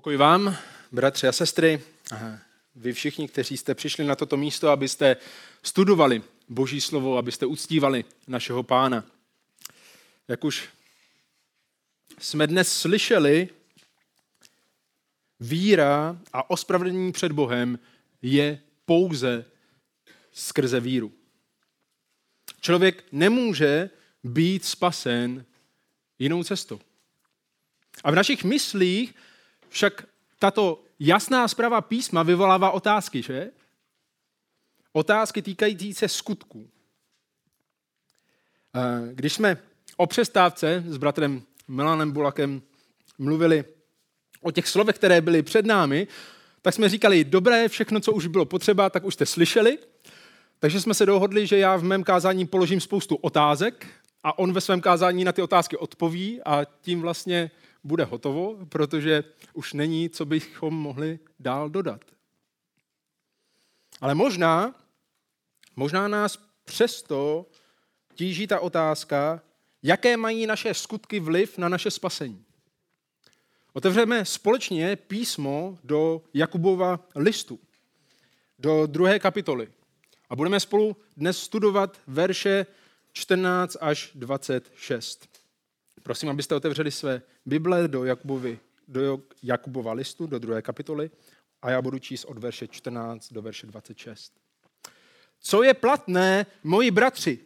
Pokoj vám, bratři a sestry, vy všichni, kteří jste přišli na toto místo, abyste studovali Boží slovo, abyste uctívali našeho pána. Jak už jsme dnes slyšeli, víra a ospravedlnění před Bohem je pouze skrze víru. Člověk nemůže být spasen jinou cestou. A v našich myslích však tato jasná zpráva písma vyvolává otázky, že? Otázky týkající se skutků. Když jsme o přestávce s bratrem Milanem Bulakem mluvili o těch slovech, které byly před námi, tak jsme říkali, dobré, všechno, co už bylo potřeba, tak už jste slyšeli. Takže jsme se dohodli, že já v mém kázání položím spoustu otázek a on ve svém kázání na ty otázky odpoví a tím vlastně bude hotovo, protože už není, co bychom mohli dál dodat. Ale možná, možná nás přesto tíží ta otázka, jaké mají naše skutky vliv na naše spasení. Otevřeme společně písmo do Jakubova listu, do druhé kapitoly. A budeme spolu dnes studovat verše 14 až 26. Prosím, abyste otevřeli své Bible do, Jakubovi, do Jakubova listu, do druhé kapitoly, a já budu číst od verše 14 do verše 26. Co je platné, moji bratři?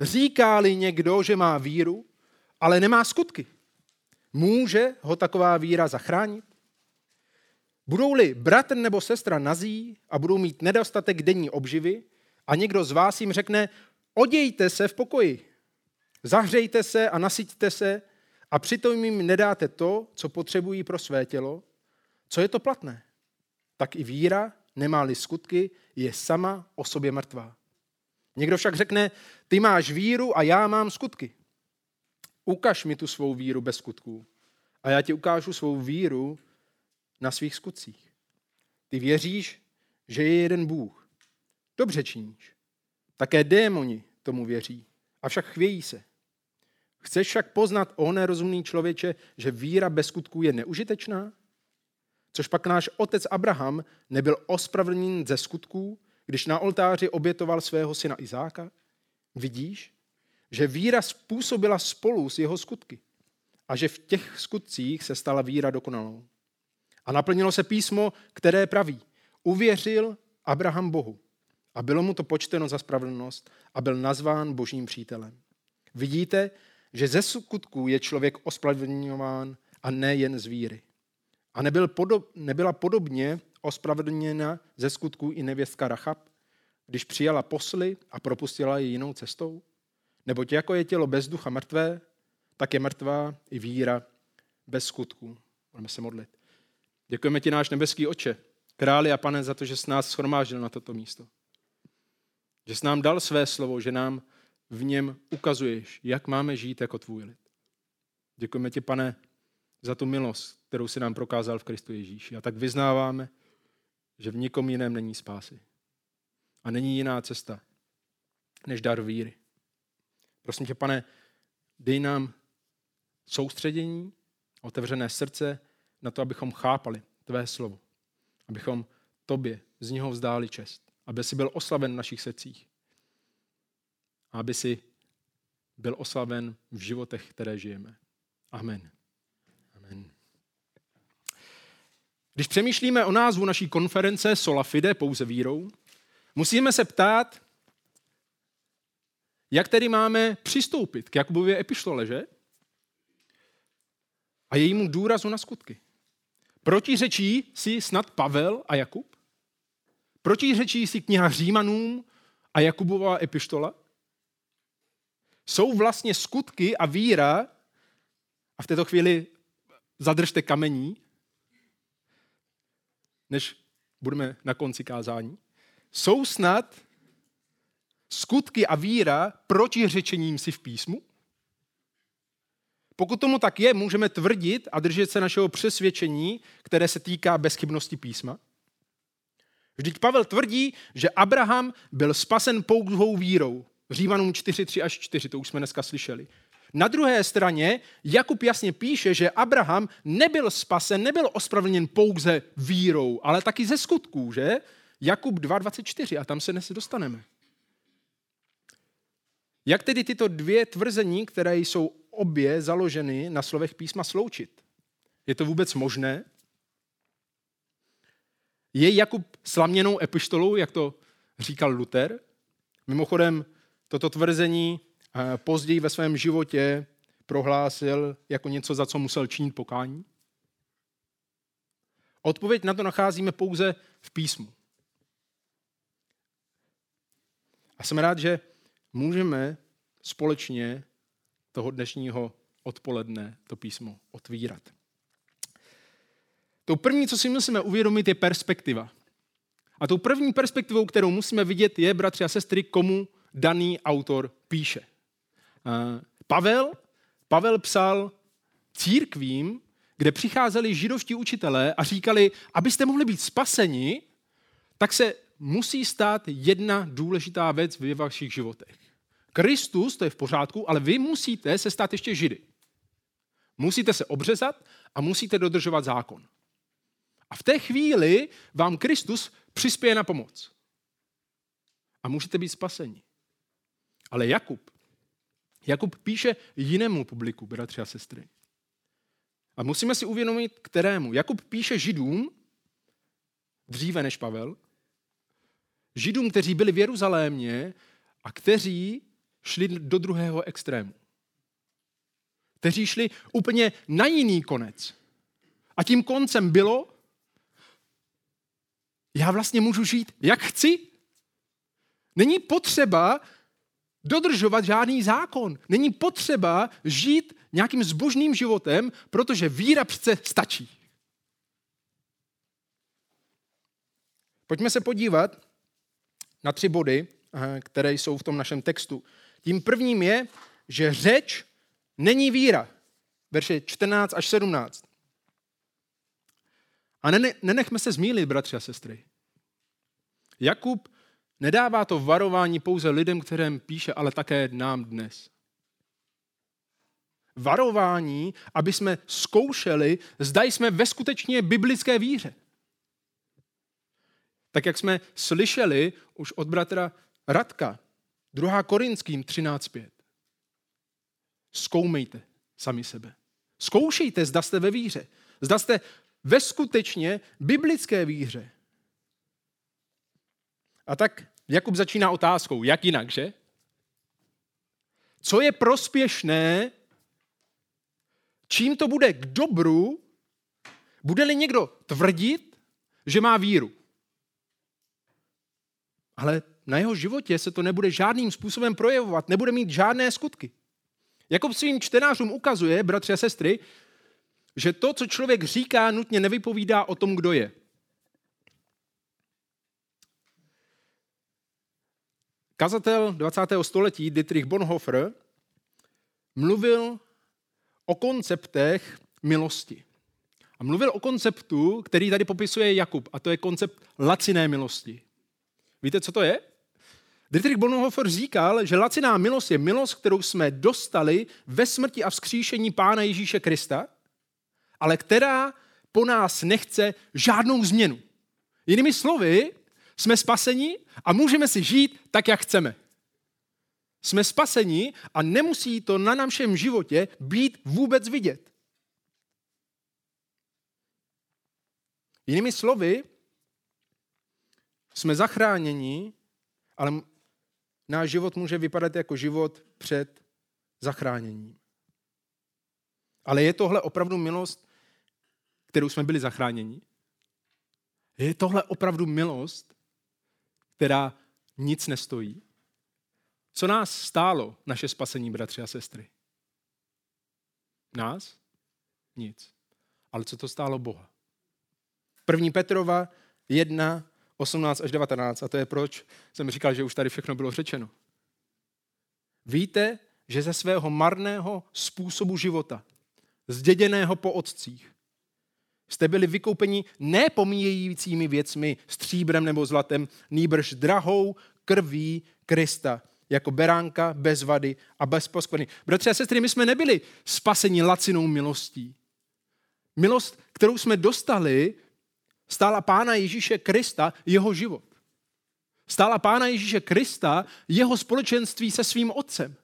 Říká-li někdo, že má víru, ale nemá skutky, může ho taková víra zachránit? Budou-li bratr nebo sestra nazí a budou mít nedostatek denní obživy a někdo z vás jim řekne, odějte se v pokoji, Zahřejte se a nasyťte se a přitom jim nedáte to, co potřebují pro své tělo. Co je to platné? Tak i víra, nemá-li skutky, je sama o sobě mrtvá. Někdo však řekne, ty máš víru a já mám skutky. Ukaž mi tu svou víru bez skutků a já ti ukážu svou víru na svých skutcích. Ty věříš, že je jeden Bůh. Dobře činíš. Také démoni tomu věří, avšak chvějí se. Chceš však poznat, o nerozumný člověče, že víra bez skutků je neužitečná? Což pak náš otec Abraham nebyl ospravedlněn ze skutků, když na oltáři obětoval svého syna Izáka? Vidíš, že víra způsobila spolu s jeho skutky a že v těch skutcích se stala víra dokonalou. A naplnilo se písmo, které praví, uvěřil Abraham Bohu a bylo mu to počteno za spravedlnost a byl nazván božím přítelem. Vidíte, že ze skutků je člověk ospravedlňován a ne jen z víry. A nebyl podob, nebyla podobně ospravedlněna ze skutků i nevěstka Rachab, když přijala posly a propustila je jinou cestou? Neboť jako je tělo bez ducha mrtvé, tak je mrtvá i víra bez skutků. Budeme se modlit. Děkujeme ti, náš nebeský oče, králi a pane, za to, že jsi nás schromáždil na toto místo. Že jsi nám dal své slovo, že nám v něm ukazuješ, jak máme žít jako tvůj lid. Děkujeme ti, pane, za tu milost, kterou si nám prokázal v Kristu Ježíši. A tak vyznáváme, že v nikom jiném není spásy. A není jiná cesta, než dar víry. Prosím tě, pane, dej nám soustředění, otevřené srdce na to, abychom chápali tvé slovo. Abychom tobě z něho vzdáli čest. Aby si byl oslaven v našich srdcích a aby si byl oslaven v životech, které žijeme. Amen. Amen. Když přemýšlíme o názvu naší konference Sola Fide, pouze vírou, musíme se ptát, jak tedy máme přistoupit k Jakubově epištole, že? A jejímu důrazu na skutky. Protiřečí si snad Pavel a Jakub? Protiřečí si kniha Římanům a Jakubová epištola? Jsou vlastně skutky a víra, a v této chvíli zadržte kamení, než budeme na konci kázání, jsou snad skutky a víra protiřečením si v písmu? Pokud tomu tak je, můžeme tvrdit a držet se našeho přesvědčení, které se týká bezchybnosti písma. Vždyť Pavel tvrdí, že Abraham byl spasen pouhou vírou. Římanům 4, 3 až 4, to už jsme dneska slyšeli. Na druhé straně Jakub jasně píše, že Abraham nebyl spasen, nebyl ospravedlněn pouze vírou, ale taky ze skutků, že? Jakub 2.24 a tam se dnes dostaneme. Jak tedy tyto dvě tvrzení, které jsou obě založeny na slovech písma, sloučit? Je to vůbec možné? Je Jakub slaměnou epištolou, jak to říkal Luther? Mimochodem, toto tvrzení eh, později ve svém životě prohlásil jako něco, za co musel činit pokání? Odpověď na to nacházíme pouze v písmu. A jsem rád, že můžeme společně toho dnešního odpoledne to písmo otvírat. To první, co si musíme uvědomit, je perspektiva. A tou první perspektivou, kterou musíme vidět, je, bratři a sestry, komu daný autor píše. Pavel, Pavel psal církvím, kde přicházeli židovští učitelé a říkali, abyste mohli být spaseni, tak se musí stát jedna důležitá věc v vašich životech. Kristus, to je v pořádku, ale vy musíte se stát ještě židy. Musíte se obřezat a musíte dodržovat zákon. A v té chvíli vám Kristus přispěje na pomoc. A můžete být spaseni. Ale Jakub, Jakub píše jinému publiku, bratři a sestry. A musíme si uvědomit, kterému. Jakub píše židům, dříve než Pavel, židům, kteří byli v Jeruzalémě a kteří šli do druhého extrému. Kteří šli úplně na jiný konec. A tím koncem bylo, já vlastně můžu žít, jak chci. Není potřeba dodržovat žádný zákon. Není potřeba žít nějakým zbožným životem, protože víra přece stačí. Pojďme se podívat na tři body, eh, které jsou v tom našem textu. Tím prvním je, že řeč není víra. Verše 14 až 17. A nenechme se zmílit, bratři a sestry. Jakub nedává to varování pouze lidem, kterým píše, ale také nám dnes. Varování, aby jsme zkoušeli, zda jsme ve skutečně biblické víře. Tak jak jsme slyšeli už od bratra Radka, 2. Korinským 13.5. Zkoumejte sami sebe. Zkoušejte, zda jste ve víře. Zda jste ve skutečně biblické víře. A tak Jakub začíná otázkou, jak jinak, že? Co je prospěšné, čím to bude k dobru, bude-li někdo tvrdit, že má víru. Ale na jeho životě se to nebude žádným způsobem projevovat, nebude mít žádné skutky. Jako svým čtenářům ukazuje, bratři a sestry, že to, co člověk říká, nutně nevypovídá o tom, kdo je. Kazatel 20. století Dietrich Bonhoeffer mluvil o konceptech milosti. A mluvil o konceptu, který tady popisuje Jakub, a to je koncept laciné milosti. Víte, co to je? Dietrich Bonhoeffer říkal, že laciná milost je milost, kterou jsme dostali ve smrti a vzkříšení Pána Ježíše Krista, ale která po nás nechce žádnou změnu. Jinými slovy, jsme spaseni a můžeme si žít tak, jak chceme. Jsme spaseni a nemusí to na našem životě být vůbec vidět. Jinými slovy, jsme zachráněni, ale náš život může vypadat jako život před zachráněním. Ale je tohle opravdu milost, kterou jsme byli zachráněni? Je tohle opravdu milost, která nic nestojí? Co nás stálo naše spasení, bratři a sestry? Nás? Nic. Ale co to stálo Boha? První Petrova 1, 18 až 19, a to je proč jsem říkal, že už tady všechno bylo řečeno. Víte, že ze svého marného způsobu života, zděděného po otcích, jste byli vykoupeni nepomíjejícími věcmi, stříbrem nebo zlatem, nýbrž drahou krví Krista, jako beránka bez vady a bez poskvrny. Bratři a sestry, my jsme nebyli spaseni lacinou milostí. Milost, kterou jsme dostali, stála Pána Ježíše Krista jeho život. Stála Pána Ježíše Krista jeho společenství se svým otcem.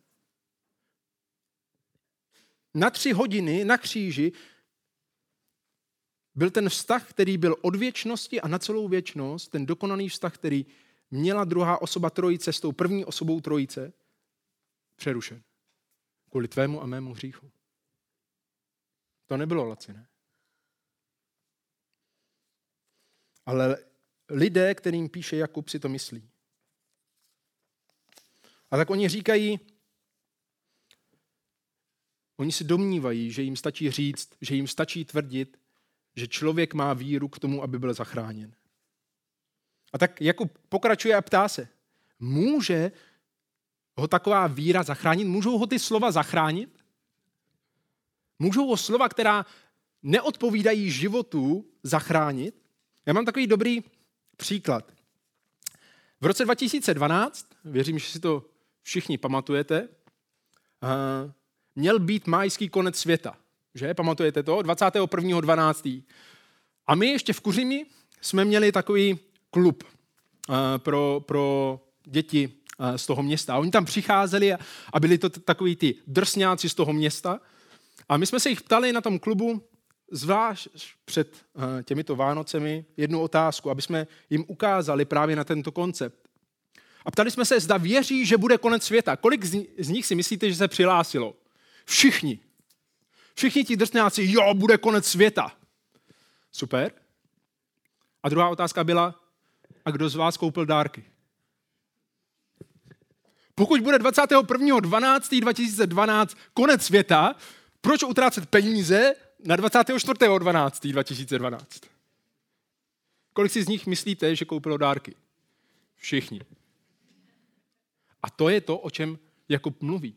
Na tři hodiny na kříži byl ten vztah, který byl od věčnosti a na celou věčnost, ten dokonaný vztah, který měla druhá osoba trojice s tou první osobou trojice, přerušen. Kvůli tvému a mému hříchu. To nebylo laciné. Ale lidé, kterým píše Jakub, si to myslí. A tak oni říkají, oni si domnívají, že jim stačí říct, že jim stačí tvrdit, že člověk má víru k tomu, aby byl zachráněn. A tak Jakub pokračuje a ptá se, může ho taková víra zachránit? Můžou ho ty slova zachránit? Můžou ho slova, která neodpovídají životu, zachránit? Já mám takový dobrý příklad. V roce 2012, věřím, že si to všichni pamatujete, měl být majský konec světa. Že? Pamatujete to? 21.12. A my ještě v Kuřimi jsme měli takový klub pro, pro děti z toho města. A oni tam přicházeli a byli to takový ty drsňáci z toho města. A my jsme se jich ptali na tom klubu, zvlášť před těmito Vánocemi, jednu otázku, aby jsme jim ukázali právě na tento koncept. A ptali jsme se, zda věří, že bude konec světa. Kolik z nich si myslíte, že se přihlásilo? Všichni. Všichni ti drsňáci, jo, bude konec světa. Super. A druhá otázka byla, a kdo z vás koupil dárky? Pokud bude 21.12.2012 konec světa, proč utrácet peníze na 24.12.2012? Kolik si z nich myslíte, že koupilo dárky? Všichni. A to je to, o čem Jakub mluví.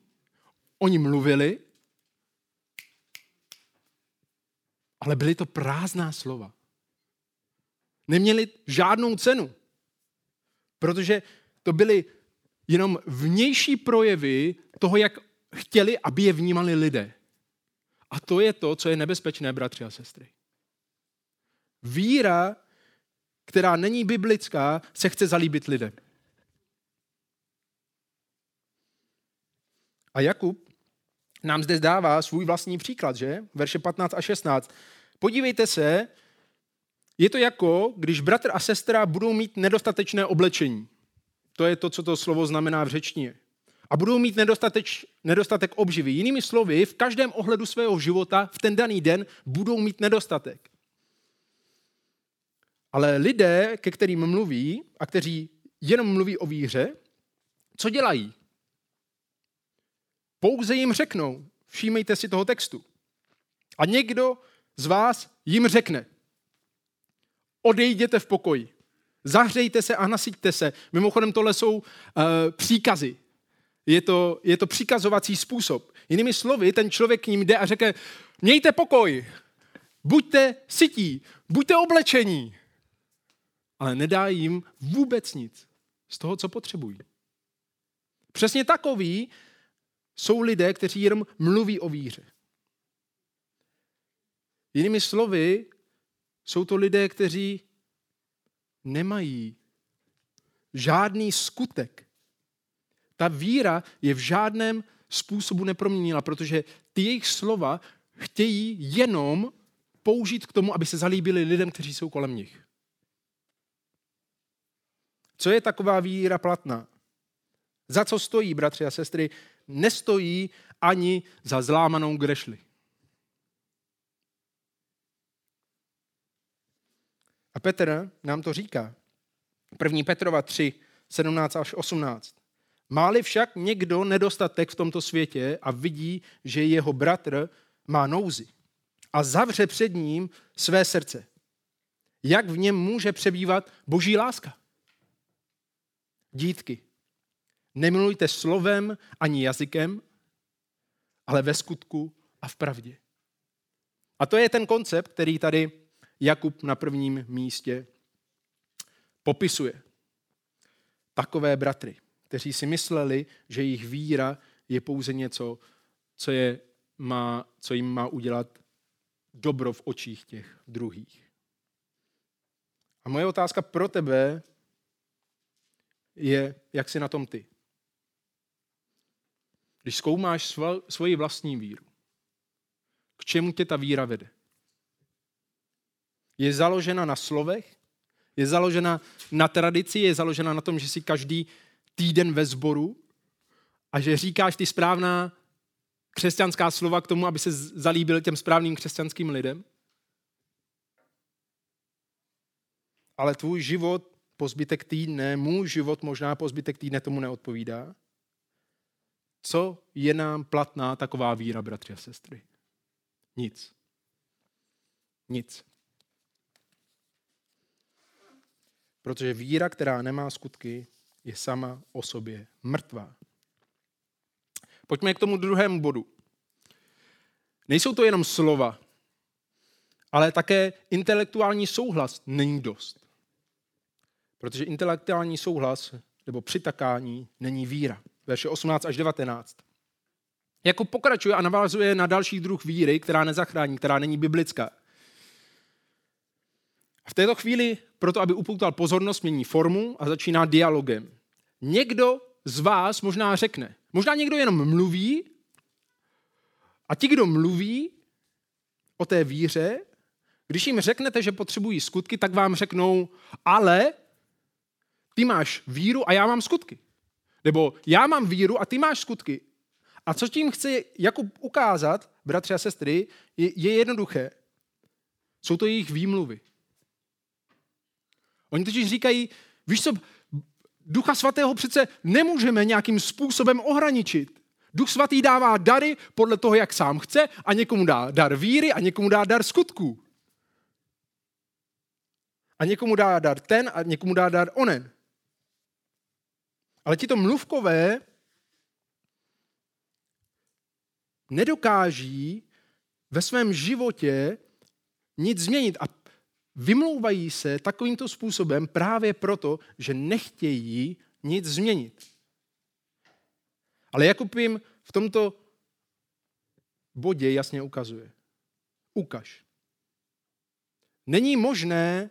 Oni mluvili, ale byly to prázdná slova. Neměli žádnou cenu, protože to byly jenom vnější projevy toho, jak chtěli, aby je vnímali lidé. A to je to, co je nebezpečné, bratři a sestry. Víra, která není biblická, se chce zalíbit lidem. A Jakub nám zde dává svůj vlastní příklad, že? Verše 15 a 16. Podívejte se, je to jako, když bratr a sestra budou mít nedostatečné oblečení. To je to, co to slovo znamená v řečtině. A budou mít nedostateč, nedostatek obživy. Jinými slovy, v každém ohledu svého života v ten daný den budou mít nedostatek. Ale lidé, ke kterým mluví a kteří jenom mluví o víře, co dělají? Pouze jim řeknou, všímejte si toho textu. A někdo z vás jim řekne, odejděte v pokoji, zahřejte se a nasyťte se. Mimochodem tohle jsou uh, příkazy. Je to, je to příkazovací způsob. Jinými slovy, ten člověk k ním jde a řekne, mějte pokoj, buďte sytí, buďte oblečení. Ale nedá jim vůbec nic z toho, co potřebují. Přesně takový jsou lidé, kteří jenom mluví o víře. Jinými slovy, jsou to lidé, kteří nemají žádný skutek. Ta víra je v žádném způsobu neproměnila, protože ty jejich slova chtějí jenom použít k tomu, aby se zalíbili lidem, kteří jsou kolem nich. Co je taková víra platná? Za co stojí, bratři a sestry? Nestojí ani za zlámanou grešli. A Petr nám to říká. 1. Petrova 3, 17 až 18. Máli však někdo nedostatek v tomto světě a vidí, že jeho bratr má nouzi a zavře před ním své srdce, jak v něm může přebývat boží láska? Dítky, nemilujte slovem ani jazykem, ale ve skutku a v pravdě. A to je ten koncept, který tady Jakub na prvním místě popisuje. Takové bratry, kteří si mysleli, že jejich víra je pouze něco, co, je, má, co jim má udělat dobro v očích těch druhých. A moje otázka pro tebe je, jak jsi na tom ty. Když zkoumáš svoji vlastní víru, k čemu tě ta víra vede? Je založena na slovech? Je založena na tradici? Je založena na tom, že si každý týden ve sboru a že říkáš ty správná křesťanská slova k tomu, aby se zalíbil těm správným křesťanským lidem? Ale tvůj život po zbytek týdne, můj život možná po zbytek týdne tomu neodpovídá. Co je nám platná taková víra, bratři a sestry? Nic. Nic. Protože víra, která nemá skutky, je sama o sobě mrtvá. Pojďme k tomu druhému bodu. Nejsou to jenom slova, ale také intelektuální souhlas není dost. Protože intelektuální souhlas nebo přitakání není víra. Verše 18 až 19. Jako pokračuje a navázuje na další druh víry, která nezachrání, která není biblická. V této chvíli, proto aby upoutal pozornost, mění formu a začíná dialogem. Někdo z vás možná řekne, možná někdo jenom mluví a ti, kdo mluví o té víře, když jim řeknete, že potřebují skutky, tak vám řeknou, ale ty máš víru a já mám skutky. Nebo já mám víru a ty máš skutky. A co tím chce Jakub ukázat, bratři a sestry, je, je jednoduché. Jsou to jejich výmluvy. Oni totiž říkají, víš co, Ducha Svatého přece nemůžeme nějakým způsobem ohraničit. Duch Svatý dává dary podle toho, jak sám chce a někomu dá dar víry a někomu dá dar skutků. A někomu dá dar ten a někomu dá dar onen. Ale tito mluvkové nedokáží ve svém životě nic změnit a vymlouvají se takovýmto způsobem právě proto, že nechtějí nic změnit. Ale Jakub jim v tomto bodě jasně ukazuje. Ukaž. Není možné,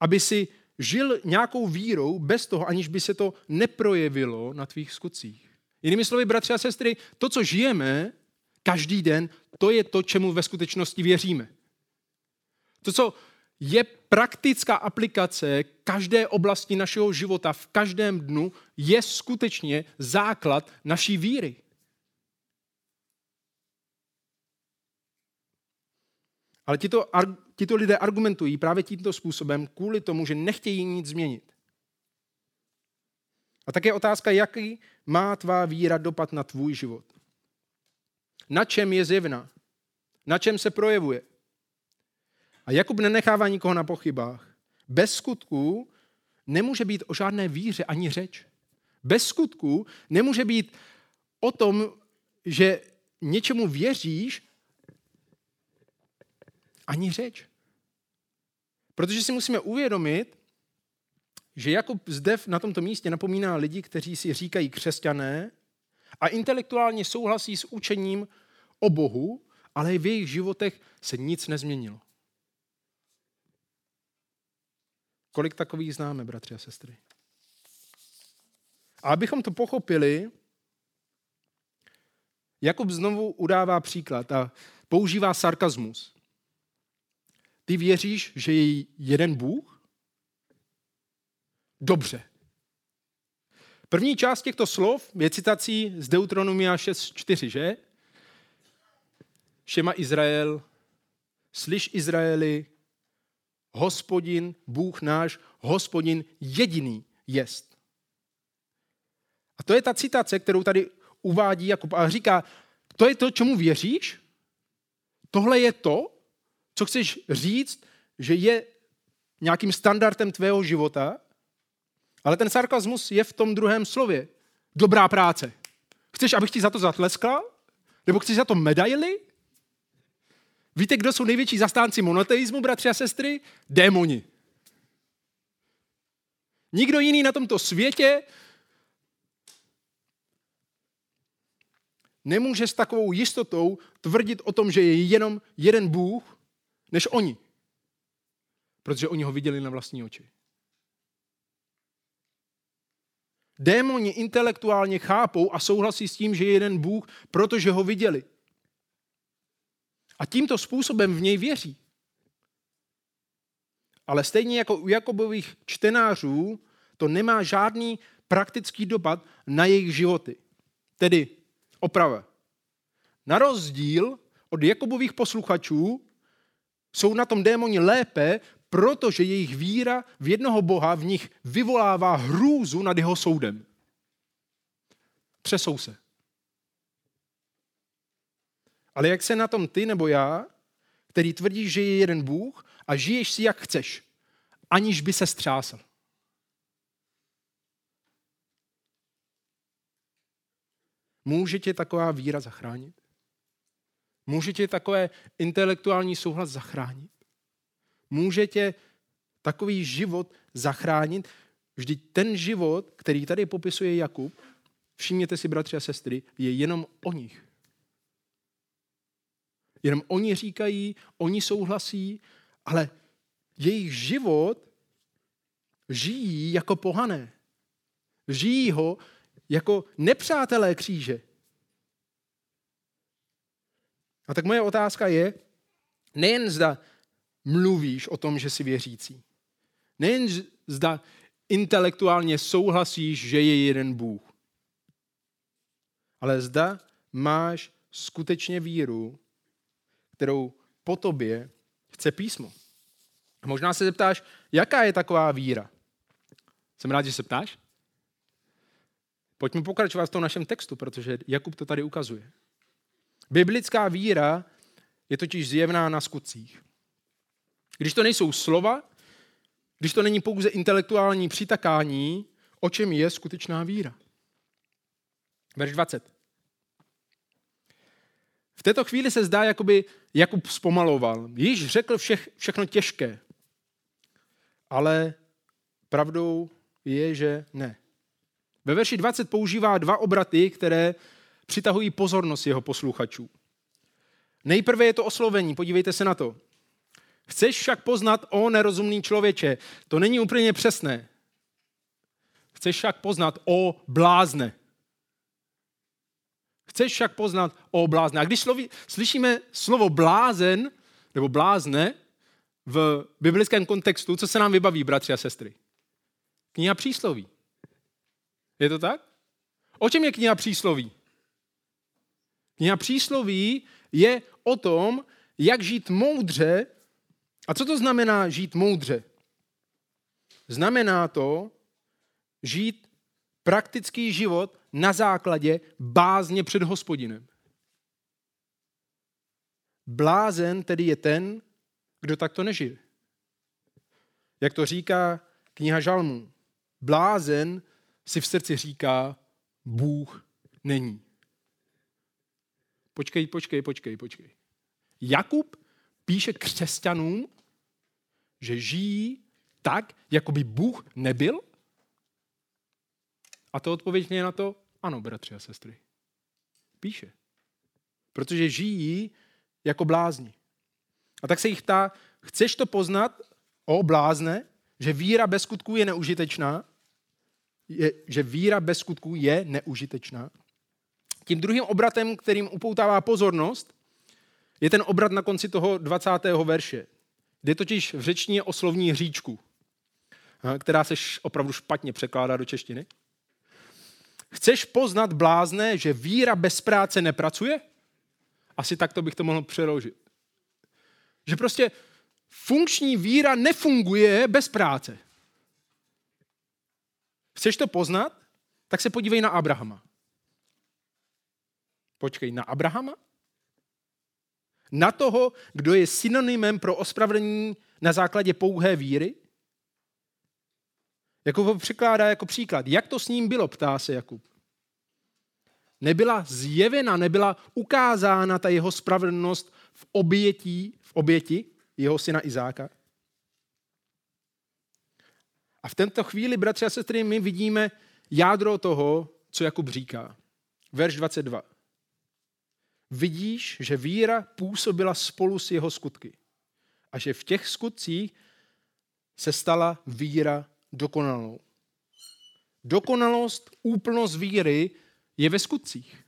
aby si žil nějakou vírou bez toho, aniž by se to neprojevilo na tvých skutcích. Jinými slovy, bratři a sestry, to, co žijeme každý den, to je to, čemu ve skutečnosti věříme. To, co je praktická aplikace každé oblasti našeho života v každém dnu, je skutečně základ naší víry. Ale tito, tito lidé argumentují právě tímto způsobem kvůli tomu, že nechtějí nic změnit. A také otázka, jaký má tvá víra dopad na tvůj život. Na čem je zjevná? Na čem se projevuje? A Jakub nenechává nikoho na pochybách. Bez skutků nemůže být o žádné víře ani řeč. Bez skutků nemůže být o tom, že něčemu věříš, ani řeč. Protože si musíme uvědomit, že Jakub zde na tomto místě napomíná lidi, kteří si říkají křesťané a intelektuálně souhlasí s učením o Bohu, ale v jejich životech se nic nezměnilo. Kolik takových známe, bratři a sestry? A abychom to pochopili, Jakub znovu udává příklad a používá sarkazmus. Ty věříš, že je jeden Bůh? Dobře. První část těchto slov je citací z Deuteronomia 6.4, že? Šema Izrael, slyš Izraeli, hospodin, Bůh náš, hospodin jediný jest. A to je ta citace, kterou tady uvádí Jakub a říká, to je to, čemu věříš? Tohle je to, co chceš říct, že je nějakým standardem tvého života? Ale ten sarkazmus je v tom druhém slově. Dobrá práce. Chceš, abych ti za to zatleskal? Nebo chceš za to medaily? Víte, kdo jsou největší zastánci monoteismu, bratři a sestry? Démoni. Nikdo jiný na tomto světě nemůže s takovou jistotou tvrdit o tom, že je jenom jeden Bůh, než oni. Protože oni ho viděli na vlastní oči. Démoni intelektuálně chápou a souhlasí s tím, že je jeden Bůh, protože ho viděli. A tímto způsobem v něj věří. Ale stejně jako u Jakobových čtenářů, to nemá žádný praktický dopad na jejich životy. Tedy oprava. Na rozdíl od Jakobových posluchačů jsou na tom démoni lépe, protože jejich víra v jednoho Boha v nich vyvolává hrůzu nad jeho soudem. Třesou se. Ale jak se na tom ty nebo já, který tvrdíš, že je jeden Bůh a žiješ si jak chceš, aniž by se střásl. Může tě taková víra zachránit? Může tě takové intelektuální souhlas zachránit? Může tě takový život zachránit? Vždyť ten život, který tady popisuje Jakub, všimněte si, bratři a sestry, je jenom o nich. Jenom oni říkají, oni souhlasí, ale jejich život žijí jako pohané. Žijí ho jako nepřátelé kříže. A tak moje otázka je, nejen zda mluvíš o tom, že jsi věřící, nejen zda intelektuálně souhlasíš, že je jeden Bůh, ale zda máš skutečně víru, kterou po tobě chce písmo. Možná se zeptáš, jaká je taková víra? Jsem rád, že se ptáš. Pojďme pokračovat v tom našem textu, protože Jakub to tady ukazuje. Biblická víra je totiž zjevná na skutcích. Když to nejsou slova, když to není pouze intelektuální přitakání, o čem je skutečná víra. Verš 20. V této chvíli se zdá, jakoby Jakub zpomaloval. Již řekl všech, všechno těžké. Ale pravdou je, že ne. Ve verši 20 používá dva obraty, které přitahují pozornost jeho posluchačů. Nejprve je to oslovení, podívejte se na to. Chceš však poznat, o nerozumný člověče. To není úplně přesné. Chceš však poznat, o blázne. Chceš však poznat, o blázne. A když sloví, slyšíme slovo blázen, nebo blázne, v biblickém kontextu, co se nám vybaví, bratři a sestry? Kniha přísloví. Je to tak? O čem je kniha přísloví? Kniha přísloví je o tom, jak žít moudře. A co to znamená žít moudře? Znamená to žít praktický život na základě bázně před hospodinem. Blázen tedy je ten, kdo takto nežije. Jak to říká kniha Žalmů. Blázen si v srdci říká, Bůh není. Počkej, počkej, počkej, počkej. Jakub píše křesťanům, že žijí tak, jako by Bůh nebyl? A to odpověď je na to, ano, bratři a sestry. Píše. Protože žijí jako blázni. A tak se jich ptá, chceš to poznat, o blázne, že víra bez skutků je neužitečná? Je, že víra bez skutků je neužitečná? Tím druhým obratem, kterým upoutává pozornost, je ten obrat na konci toho 20. verše. Jde totiž v řečtině o slovní hříčku, která se opravdu špatně překládá do češtiny. Chceš poznat blázne, že víra bez práce nepracuje? Asi takto bych to mohl přeložit. Že prostě funkční víra nefunguje bez práce. Chceš to poznat? Tak se podívej na Abrahama. Počkej, na Abrahama? Na toho, kdo je synonymem pro ospravedlnění na základě pouhé víry? Jakub ho překládá jako příklad. Jak to s ním bylo, ptá se Jakub. Nebyla zjevena, nebyla ukázána ta jeho spravedlnost v obětí, v oběti jeho syna Izáka? A v tento chvíli, bratři a sestry, my vidíme jádro toho, co Jakub říká. Verš 22. vidíš, že víra působila spolu s jeho skutky. A že v těch skutcích se stala víra dokonalou. Dokonalost, úplnost víry je ve skutcích,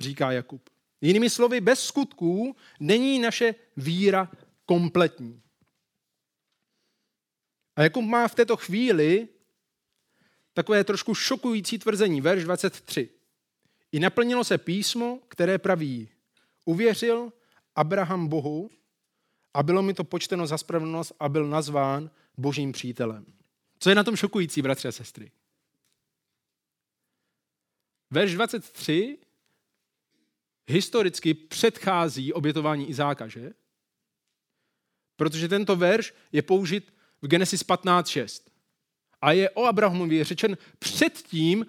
říká Jakub. Jinými slovy, bez skutků není naše víra kompletní. A Jakub má v této chvíli takové trošku šokující tvrzení, verš 23. I naplnilo se písmo, které praví, uvěřil Abraham Bohu a bylo mi to počteno za spravedlnost a byl nazván božím přítelem. Co je na tom šokující, bratři a sestry? Verš 23 historicky předchází obětování Izáka, že? Protože tento verš je použit v Genesis 15.6. A je o Abrahamovi řečen předtím,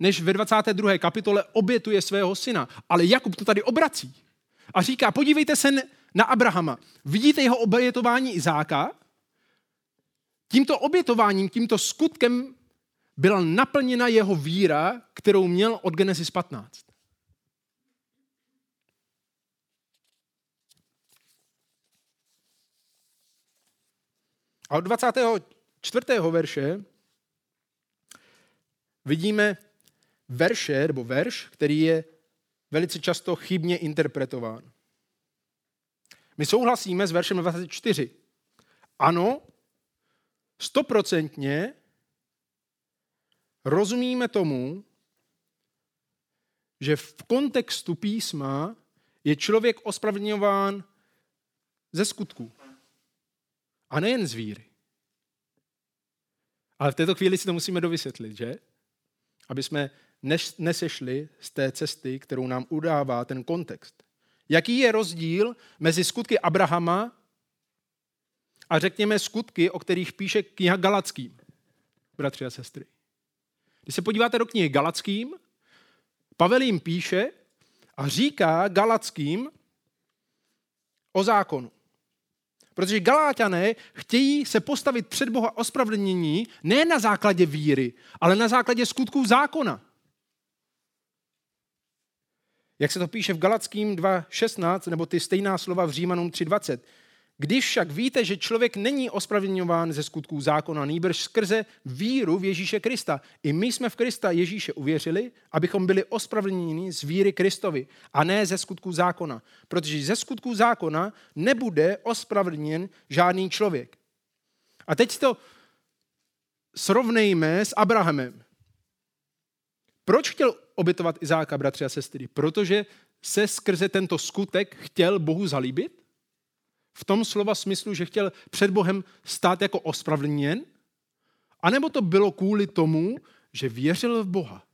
než ve 22. kapitole obětuje svého syna. Ale Jakub to tady obrací a říká, podívejte se na Abrahama. Vidíte jeho obětování Izáka? Tímto obětováním, tímto skutkem byla naplněna jeho víra, kterou měl od Genesis 15. A od 24. verše vidíme verše, nebo verš, který je velice často chybně interpretován. My souhlasíme s veršem 24. Ano, stoprocentně rozumíme tomu, že v kontextu písma je člověk ospravedlňován ze skutků. A nejen z víry. Ale v této chvíli si to musíme dovysvětlit, že? Aby jsme nesešli z té cesty, kterou nám udává ten kontext. Jaký je rozdíl mezi skutky Abrahama a řekněme skutky, o kterých píše kniha Galackým, bratři a sestry? Když se podíváte do knihy Galackým, Pavel jim píše a říká Galackým o zákonu. Protože Galáťané chtějí se postavit před Boha ospravedlnění ne na základě víry, ale na základě skutků zákona. Jak se to píše v Galackým 2.16, nebo ty stejná slova v Římanům 3.20. Když však víte, že člověk není ospravedlňován ze skutků zákona, nýbrž skrze víru v Ježíše Krista. I my jsme v Krista Ježíše uvěřili, abychom byli ospravedlněni z víry Kristovi a ne ze skutků zákona. Protože ze skutků zákona nebude ospravedlněn žádný člověk. A teď to srovnejme s Abrahamem. Proč chtěl obětovat Izáka, bratři a sestry? Protože se skrze tento skutek chtěl Bohu zalíbit? V tom slova smyslu, že chtěl před Bohem stát jako ospravedlněn? A nebo to bylo kvůli tomu, že věřil v Boha?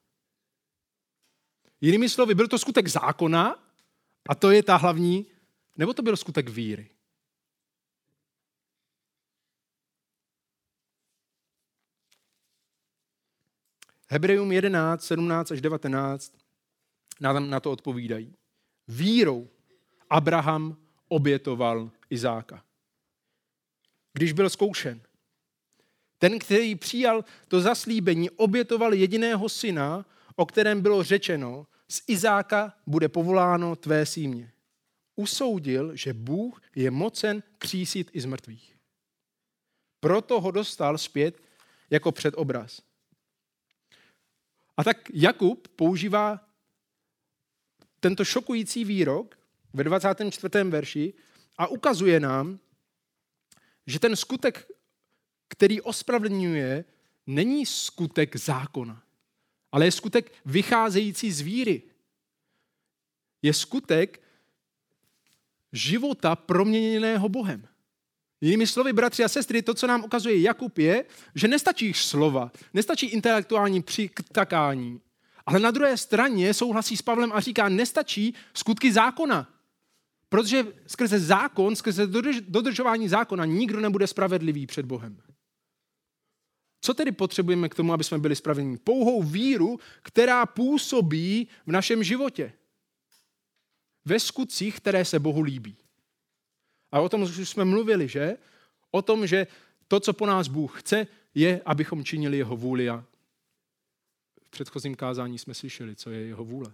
Jinými slovy, byl to skutek zákona, a to je ta hlavní, nebo to byl skutek víry? Hebrejům 11, 17 až 19 nám na to odpovídají. Vírou Abraham obětoval Izáka. Když byl zkoušen. Ten, který přijal to zaslíbení, obětoval jediného syna, o kterém bylo řečeno, z Izáka bude povoláno tvé símě. Usoudil, že Bůh je mocen křísit i z mrtvých. Proto ho dostal zpět jako předobraz. A tak Jakub používá tento šokující výrok ve 24. verši a ukazuje nám, že ten skutek, který ospravedlňuje, není skutek zákona, ale je skutek vycházející z víry. Je skutek života proměněného Bohem. Jinými slovy, bratři a sestry, to, co nám ukazuje Jakub, je, že nestačí slova, nestačí intelektuální přitakání, ale na druhé straně souhlasí s Pavlem a říká, nestačí skutky zákona. Protože skrze zákon, skrze dodržování zákona nikdo nebude spravedlivý před Bohem. Co tedy potřebujeme k tomu, aby jsme byli spravedlní? Pouhou víru, která působí v našem životě. Ve skutcích, které se Bohu líbí. A o tom už jsme mluvili, že? O tom, že to, co po nás Bůh chce, je, abychom činili jeho vůli. A v předchozím kázání jsme slyšeli, co je jeho vůle.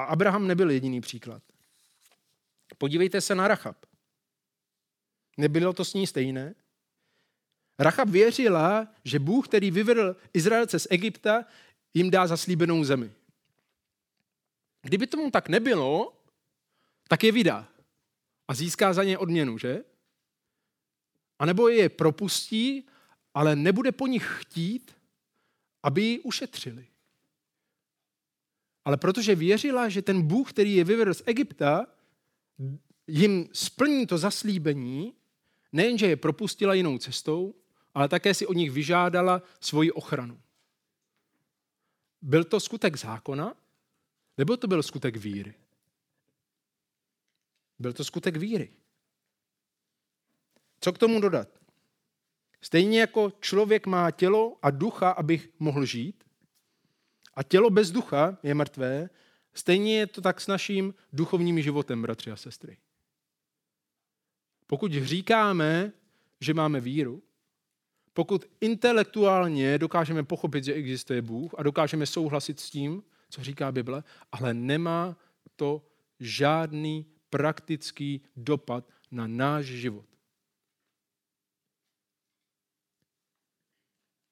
A Abraham nebyl jediný příklad. Podívejte se na Rachab. Nebylo to s ní stejné? Rachab věřila, že Bůh, který vyvedl Izraelce z Egypta, jim dá zaslíbenou zemi. Kdyby tomu tak nebylo, tak je vydá a získá za ně odměnu, že? A nebo je propustí, ale nebude po nich chtít, aby ji ušetřili. Ale protože věřila, že ten Bůh, který je vyvedl z Egypta, jim splní to zaslíbení, nejenže je propustila jinou cestou, ale také si od nich vyžádala svoji ochranu. Byl to skutek zákona, nebo to byl skutek víry? Byl to skutek víry. Co k tomu dodat? Stejně jako člověk má tělo a ducha, abych mohl žít, a tělo bez ducha je mrtvé, stejně je to tak s naším duchovním životem, bratři a sestry. Pokud říkáme, že máme víru, pokud intelektuálně dokážeme pochopit, že existuje Bůh a dokážeme souhlasit s tím, co říká Bible, ale nemá to žádný praktický dopad na náš život.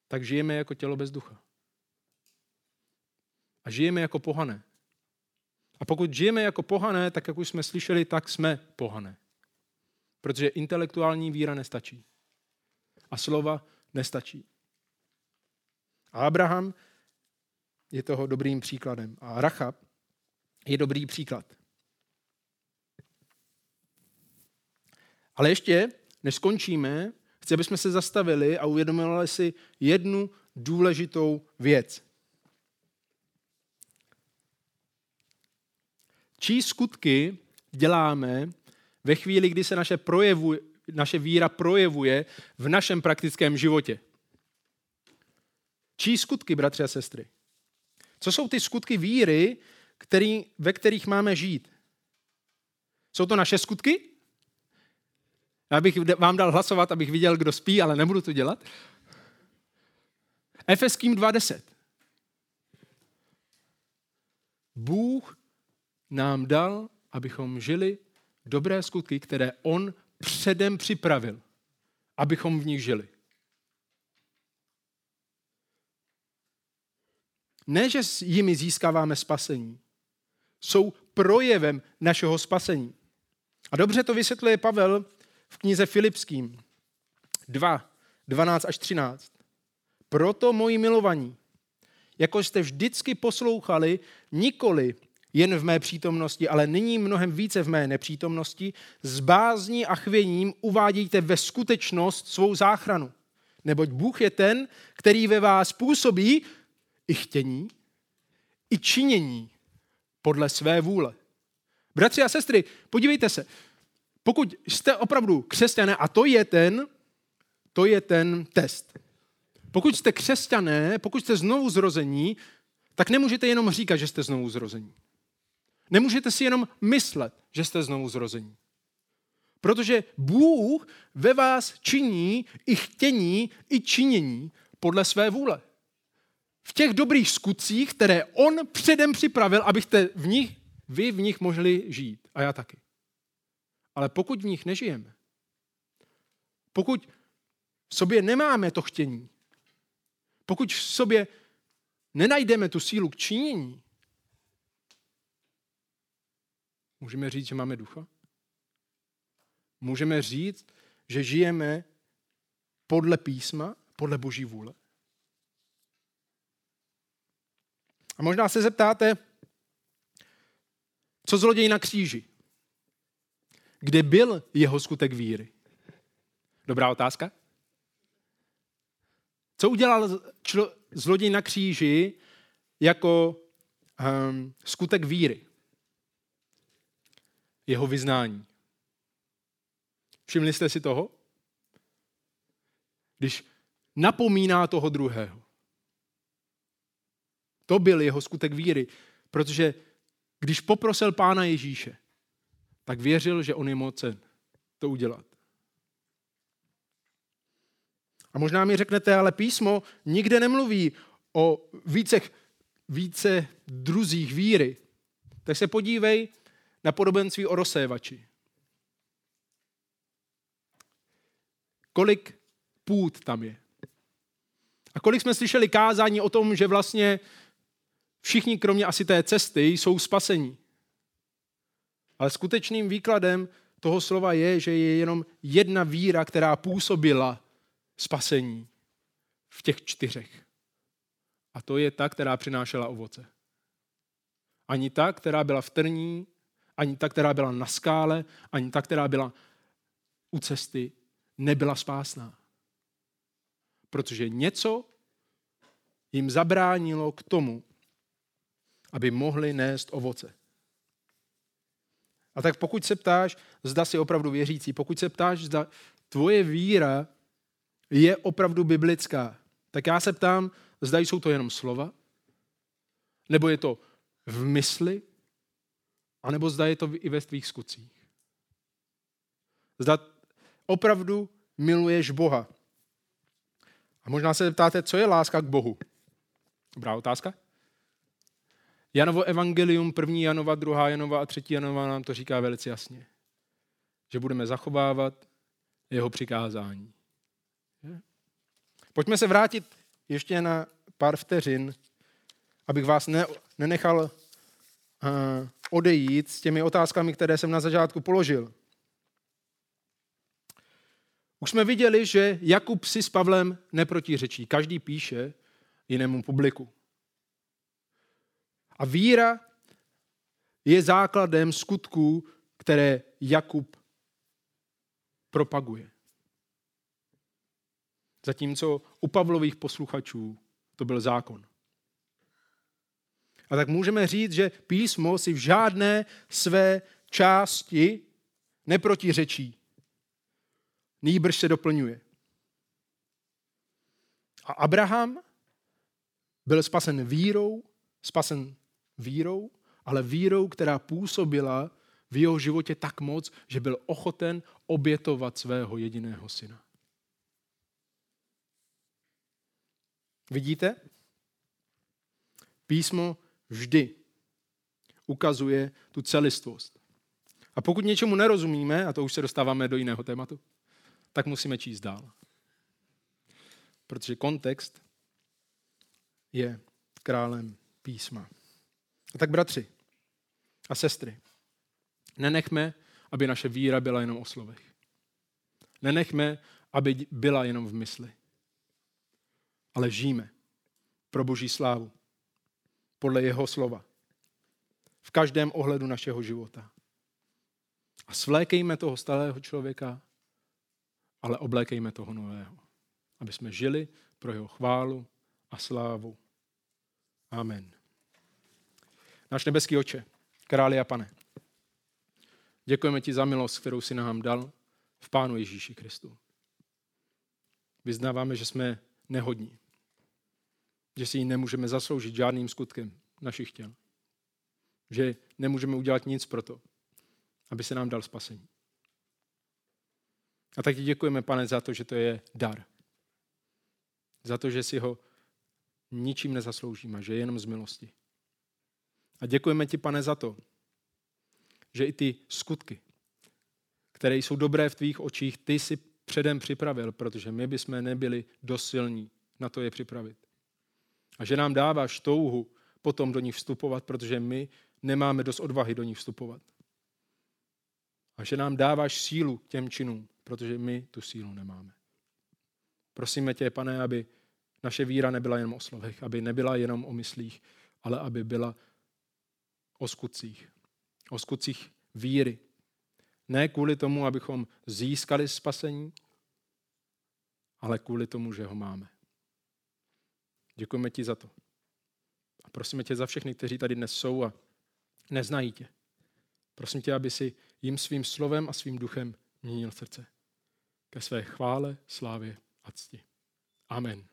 Tak žijeme jako tělo bez ducha. A žijeme jako pohané. A pokud žijeme jako pohané, tak jak už jsme slyšeli, tak jsme pohané. Protože intelektuální víra nestačí. A slova nestačí. A Abraham je toho dobrým příkladem. A Rachab je dobrý příklad. Ale ještě, než skončíme, chci, abychom se zastavili a uvědomili si jednu důležitou věc. Čí skutky děláme ve chvíli, kdy se naše, projevu, naše víra projevuje v našem praktickém životě? Čí skutky, bratři a sestry? Co jsou ty skutky víry, který, ve kterých máme žít? Jsou to naše skutky? Já bych vám dal hlasovat, abych viděl, kdo spí, ale nebudu to dělat. Efeským 2.10. Bůh nám dal, abychom žili dobré skutky, které On předem připravil, abychom v nich žili. Ne, že s jimi získáváme spasení. Jsou projevem našeho spasení. A dobře to vysvětluje Pavel v knize Filipským 2, 12 až 13. Proto, moji milovaní, jako jste vždycky poslouchali, nikoli jen v mé přítomnosti, ale nyní mnohem více v mé nepřítomnosti, s bázní a chvěním uvádějte ve skutečnost svou záchranu. Neboť Bůh je ten, který ve vás působí i chtění, i činění podle své vůle. Bratři a sestry, podívejte se, pokud jste opravdu křesťané, a to je ten, to je ten test. Pokud jste křesťané, pokud jste znovu zrození, tak nemůžete jenom říkat, že jste znovu zrození. Nemůžete si jenom myslet, že jste znovu zrození. Protože Bůh ve vás činí i chtění, i činění podle své vůle. V těch dobrých skutcích, které On předem připravil, abyste v nich, vy v nich mohli žít. A já taky. Ale pokud v nich nežijeme, pokud v sobě nemáme to chtění, pokud v sobě nenajdeme tu sílu k činění, můžeme říct, že máme ducha? Můžeme říct, že žijeme podle písma, podle boží vůle? A možná se zeptáte, co zloděj na kříži? Kde byl jeho skutek víry? Dobrá otázka. Co udělal člo- zloděj na kříži jako um, skutek víry? Jeho vyznání. Všimli jste si toho? Když napomíná toho druhého. To byl jeho skutek víry, protože když poprosil pána Ježíše, tak věřil, že on je mocen to udělat. A možná mi řeknete, ale písmo nikde nemluví o více, více druzích víry. tak se podívej na podobenství o rozsévači. Kolik půd tam je? A kolik jsme slyšeli kázání o tom, že vlastně všichni, kromě asi té cesty, jsou spasení. Ale skutečným výkladem toho slova je, že je jenom jedna víra, která působila spasení v těch čtyřech. A to je ta, která přinášela ovoce. Ani ta, která byla v trní, ani ta, která byla na skále, ani ta, která byla u cesty, nebyla spásná. Protože něco jim zabránilo k tomu, aby mohli nést ovoce. A tak pokud se ptáš, zda jsi opravdu věřící, pokud se ptáš, zda tvoje víra je opravdu biblická, tak já se ptám, zda jsou to jenom slova, nebo je to v mysli, anebo zda je to i ve tvých skutcích. Zda opravdu miluješ Boha. A možná se ptáte, co je láska k Bohu. Dobrá otázka. Janovo evangelium, první Janova, druhá Janova a třetí Janova nám to říká velice jasně. Že budeme zachovávat jeho přikázání. Pojďme se vrátit ještě na pár vteřin, abych vás ne, nenechal odejít s těmi otázkami, které jsem na začátku položil. Už jsme viděli, že Jakub si s Pavlem neprotiřečí. Každý píše jinému publiku. A víra je základem skutků, které Jakub propaguje. Zatímco u Pavlových posluchačů to byl zákon. A tak můžeme říct, že písmo si v žádné své části neprotiřečí. Nýbrž se doplňuje. A Abraham byl spasen vírou, spasen vírou, ale vírou, která působila v jeho životě tak moc, že byl ochoten obětovat svého jediného syna. Vidíte? Písmo vždy ukazuje tu celistvost. A pokud něčemu nerozumíme, a to už se dostáváme do jiného tématu, tak musíme číst dál. Protože kontext je králem písma. A tak bratři a sestry, nenechme, aby naše víra byla jenom o slovech. Nenechme, aby byla jenom v mysli. Ale žijeme pro boží slávu. Podle jeho slova. V každém ohledu našeho života. A svlékejme toho starého člověka, ale oblékejme toho nového. Aby jsme žili pro jeho chválu a slávu. Amen. Náš nebeský oče, králi a pane, děkujeme ti za milost, kterou si nám dal v Pánu Ježíši Kristu. Vyznáváme, že jsme nehodní, že si ji nemůžeme zasloužit žádným skutkem našich těl. Že nemůžeme udělat nic pro to, aby se nám dal spasení. A tak ti děkujeme, pane, za to, že to je dar. Za to, že si ho ničím nezasloužíme, že je jenom z milosti. A děkujeme ti, pane, za to, že i ty skutky, které jsou dobré v tvých očích, ty si předem připravil, protože my bychom nebyli dost silní na to je připravit. A že nám dáváš touhu potom do nich vstupovat, protože my nemáme dost odvahy do nich vstupovat. A že nám dáváš sílu těm činům, protože my tu sílu nemáme. Prosíme tě, pane, aby naše víra nebyla jenom o slovech, aby nebyla jenom o myslích, ale aby byla o skutcích. O skutcích víry. Ne kvůli tomu, abychom získali spasení, ale kvůli tomu, že ho máme. Děkujeme ti za to. A prosíme tě za všechny, kteří tady dnes jsou a neznají tě. Prosím tě, aby si jim svým slovem a svým duchem měnil srdce. Ke své chvále, slávě a cti. Amen.